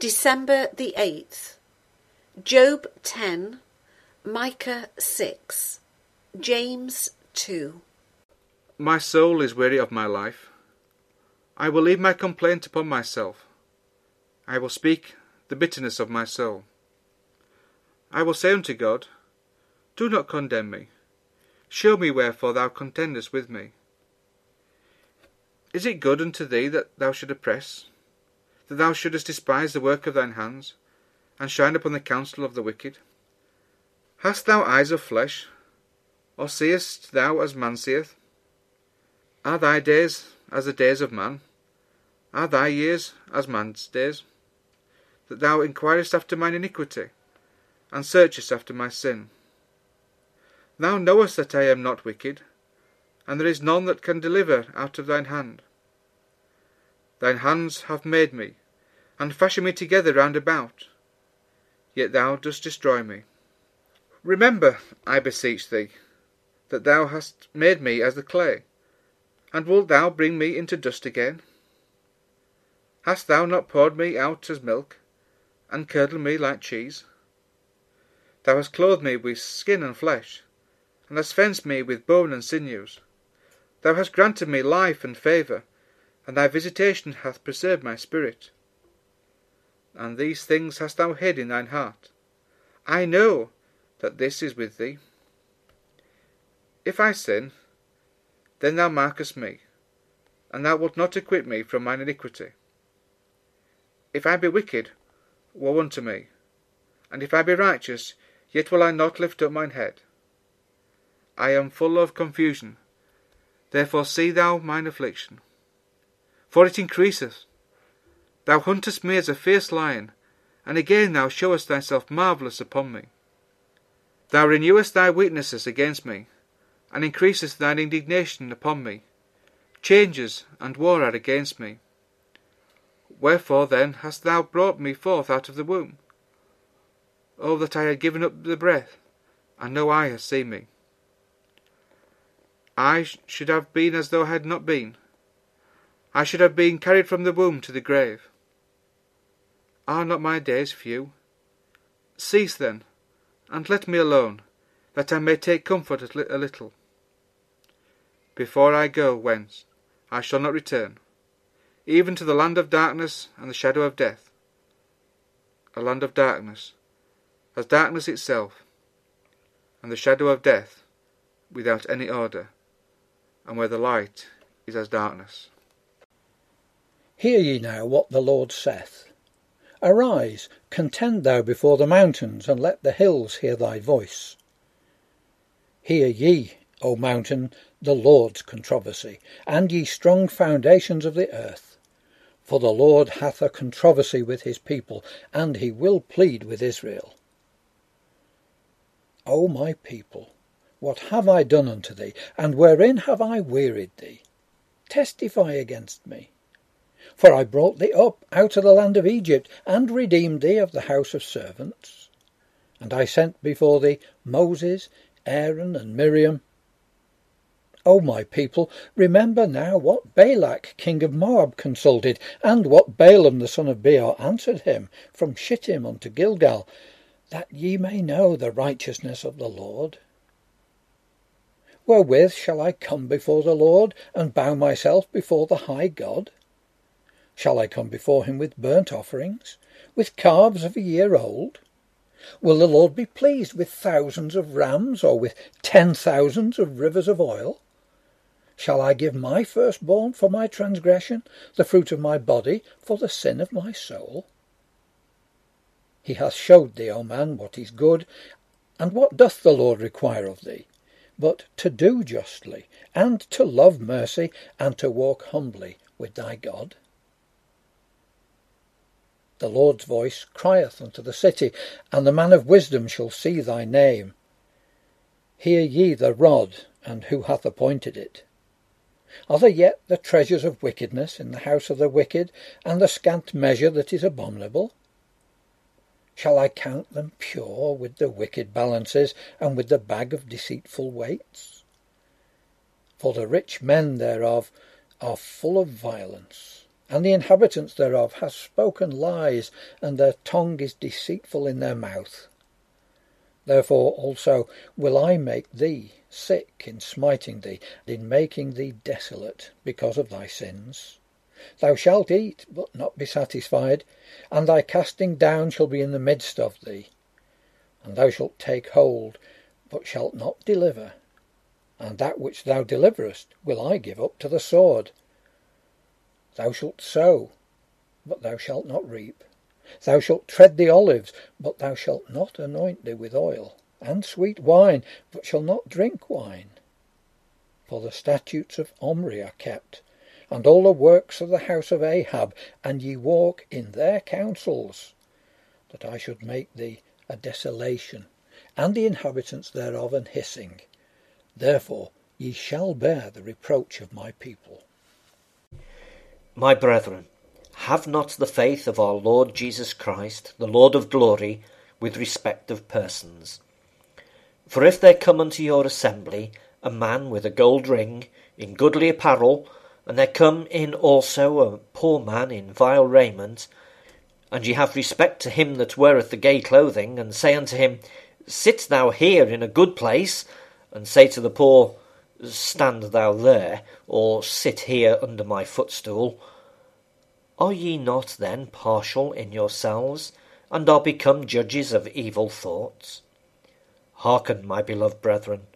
December the 8th. Job 10, Micah 6, James 2. My soul is weary of my life. I will leave my complaint upon myself. I will speak the bitterness of my soul. I will say unto God, Do not condemn me. Show me wherefore thou contendest with me. Is it good unto thee that thou should oppress, that thou shouldest despise the work of thine hands, and shine upon the counsel of the wicked? Hast thou eyes of flesh, or seest thou as man seeth? Are thy days as the days of man? Are thy years as man's days? That thou inquirest after mine iniquity, and searchest after my sin. Thou knowest that I am not wicked, and there is none that can deliver out of thine hand. Thine hands have made me, and fashion me together round about, yet thou dost destroy me. Remember, I beseech thee, that thou hast made me as the clay, and wilt thou bring me into dust again? Hast thou not poured me out as milk, and curdled me like cheese? Thou hast clothed me with skin and flesh, and hast fenced me with bone and sinews. Thou hast granted me life and favour, and thy visitation hath preserved my spirit. And these things hast thou hid in thine heart. I know that this is with thee. If I sin, then thou markest me, and thou wilt not acquit me from mine iniquity. If I be wicked, woe unto me, and if I be righteous, yet will I not lift up mine head. I am full of confusion, therefore see thou mine affliction. For it increaseth. Thou huntest me as a fierce lion, and again thou showest thyself marvellous upon me. Thou renewest thy witnesses against me, and increasest thine indignation upon me. Changes and war are against me. Wherefore then hast thou brought me forth out of the womb? Oh, that I had given up the breath, and no eye has seen me. I should have been as though I had not been. I should have been carried from the womb to the grave. Are not my days few? Cease then, and let me alone, that I may take comfort a little. Before I go whence, I shall not return, even to the land of darkness and the shadow of death. A land of darkness, as darkness itself, and the shadow of death without any order, and where the light is as darkness. Hear ye now what the Lord saith. Arise, contend thou before the mountains, and let the hills hear thy voice. Hear ye, O mountain, the Lord's controversy, and ye strong foundations of the earth. For the Lord hath a controversy with his people, and he will plead with Israel. O my people, what have I done unto thee, and wherein have I wearied thee? Testify against me. For I brought thee up out of the land of Egypt, and redeemed thee of the house of servants. And I sent before thee Moses, Aaron, and Miriam. O my people, remember now what Balak king of Moab consulted, and what Balaam the son of Beor answered him from Shittim unto Gilgal, that ye may know the righteousness of the Lord. Wherewith shall I come before the Lord, and bow myself before the high God? Shall I come before him with burnt offerings, with calves of a year old? Will the Lord be pleased with thousands of rams, or with ten thousands of rivers of oil? Shall I give my firstborn for my transgression, the fruit of my body for the sin of my soul? He hath showed thee, O man, what is good, and what doth the Lord require of thee, but to do justly, and to love mercy, and to walk humbly with thy God? The Lord's voice crieth unto the city, and the man of wisdom shall see thy name. Hear ye the rod, and who hath appointed it? Are there yet the treasures of wickedness in the house of the wicked, and the scant measure that is abominable? Shall I count them pure with the wicked balances, and with the bag of deceitful weights? For the rich men thereof are full of violence and the inhabitants thereof have spoken lies, and their tongue is deceitful in their mouth. Therefore also will I make thee sick in smiting thee, and in making thee desolate because of thy sins. Thou shalt eat, but not be satisfied, and thy casting down shall be in the midst of thee. And thou shalt take hold, but shalt not deliver. And that which thou deliverest will I give up to the sword. Thou shalt sow, but thou shalt not reap. Thou shalt tread the olives, but thou shalt not anoint thee with oil, and sweet wine, but shalt not drink wine. For the statutes of Omri are kept, and all the works of the house of Ahab, and ye walk in their counsels, that I should make thee a desolation, and the inhabitants thereof an hissing. Therefore ye shall bear the reproach of my people. My brethren, have not the faith of our Lord Jesus Christ, the Lord of glory, with respect of persons. For if there come unto your assembly a man with a gold ring, in goodly apparel, and there come in also a poor man in vile raiment, and ye have respect to him that weareth the gay clothing, and say unto him, Sit thou here in a good place, and say to the poor, Stand thou there, or sit here under my footstool, are ye not then partial in yourselves, and are become judges of evil thoughts? Hearken, my beloved brethren,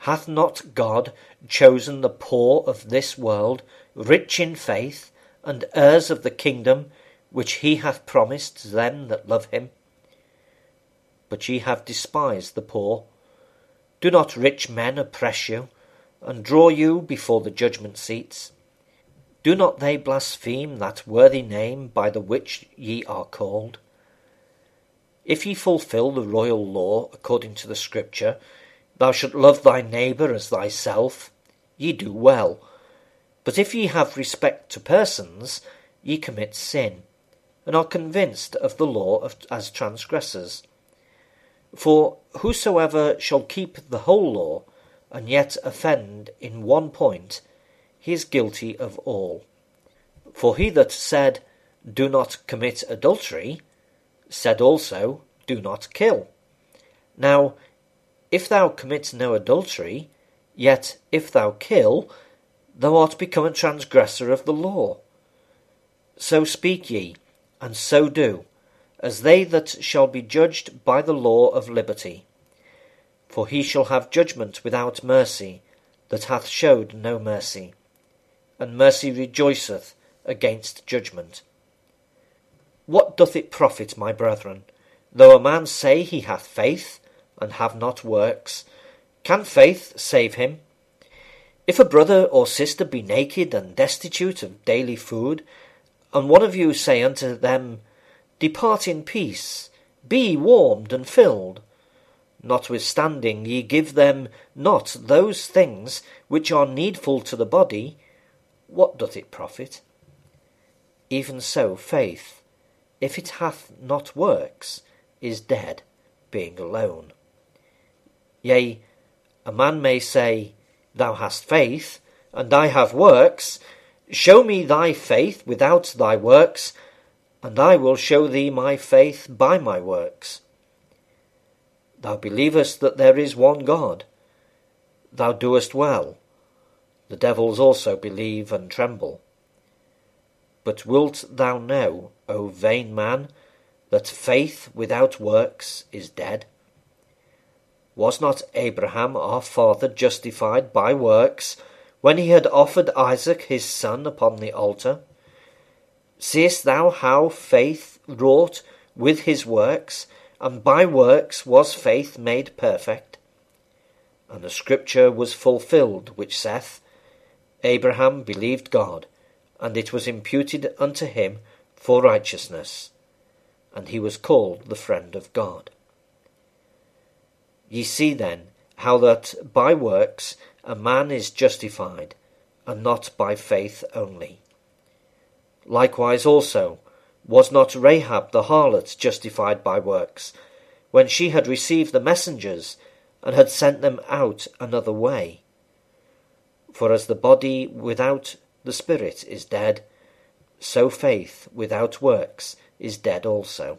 Hath not God chosen the poor of this world, rich in faith, and heirs of the kingdom which he hath promised to them that love him? But ye have despised the poor. Do not rich men oppress you, and draw you before the judgment seats? Do not they blaspheme that worthy name by the which ye are called? If ye fulfill the royal law according to the Scripture, Thou shalt love thy neighbour as thyself. Ye do well. But if ye have respect to persons, ye commit sin, and are convinced of the law of, as transgressors. For whosoever shall keep the whole law, and yet offend in one point, he is guilty of all. For he that said, Do not commit adultery, said also, Do not kill. Now, if thou commit no adultery, yet if thou kill, thou art become a transgressor of the law. So speak ye, and so do, as they that shall be judged by the law of liberty. For he shall have judgment without mercy, that hath showed no mercy, and mercy rejoiceth against judgment. What doth it profit, my brethren, though a man say he hath faith, and have not works, can faith save him? If a brother or sister be naked and destitute of daily food, and one of you say unto them, Depart in peace, be warmed and filled, notwithstanding ye give them not those things which are needful to the body, what doth it profit? Even so faith, if it hath not works, is dead, being alone. Yea, a man may say, Thou hast faith, and I have works. Show me thy faith without thy works, and I will show thee my faith by my works. Thou believest that there is one God. Thou doest well. The devils also believe and tremble. But wilt thou know, O vain man, that faith without works is dead? Was not Abraham our father justified by works when he had offered Isaac his son upon the altar? Seest thou how faith wrought with his works, and by works was faith made perfect? And the scripture was fulfilled which saith, Abraham believed God, and it was imputed unto him for righteousness, and he was called the friend of God. Ye see then how that by works a man is justified, and not by faith only. Likewise also was not Rahab the harlot justified by works, when she had received the messengers and had sent them out another way? For as the body without the spirit is dead, so faith without works is dead also.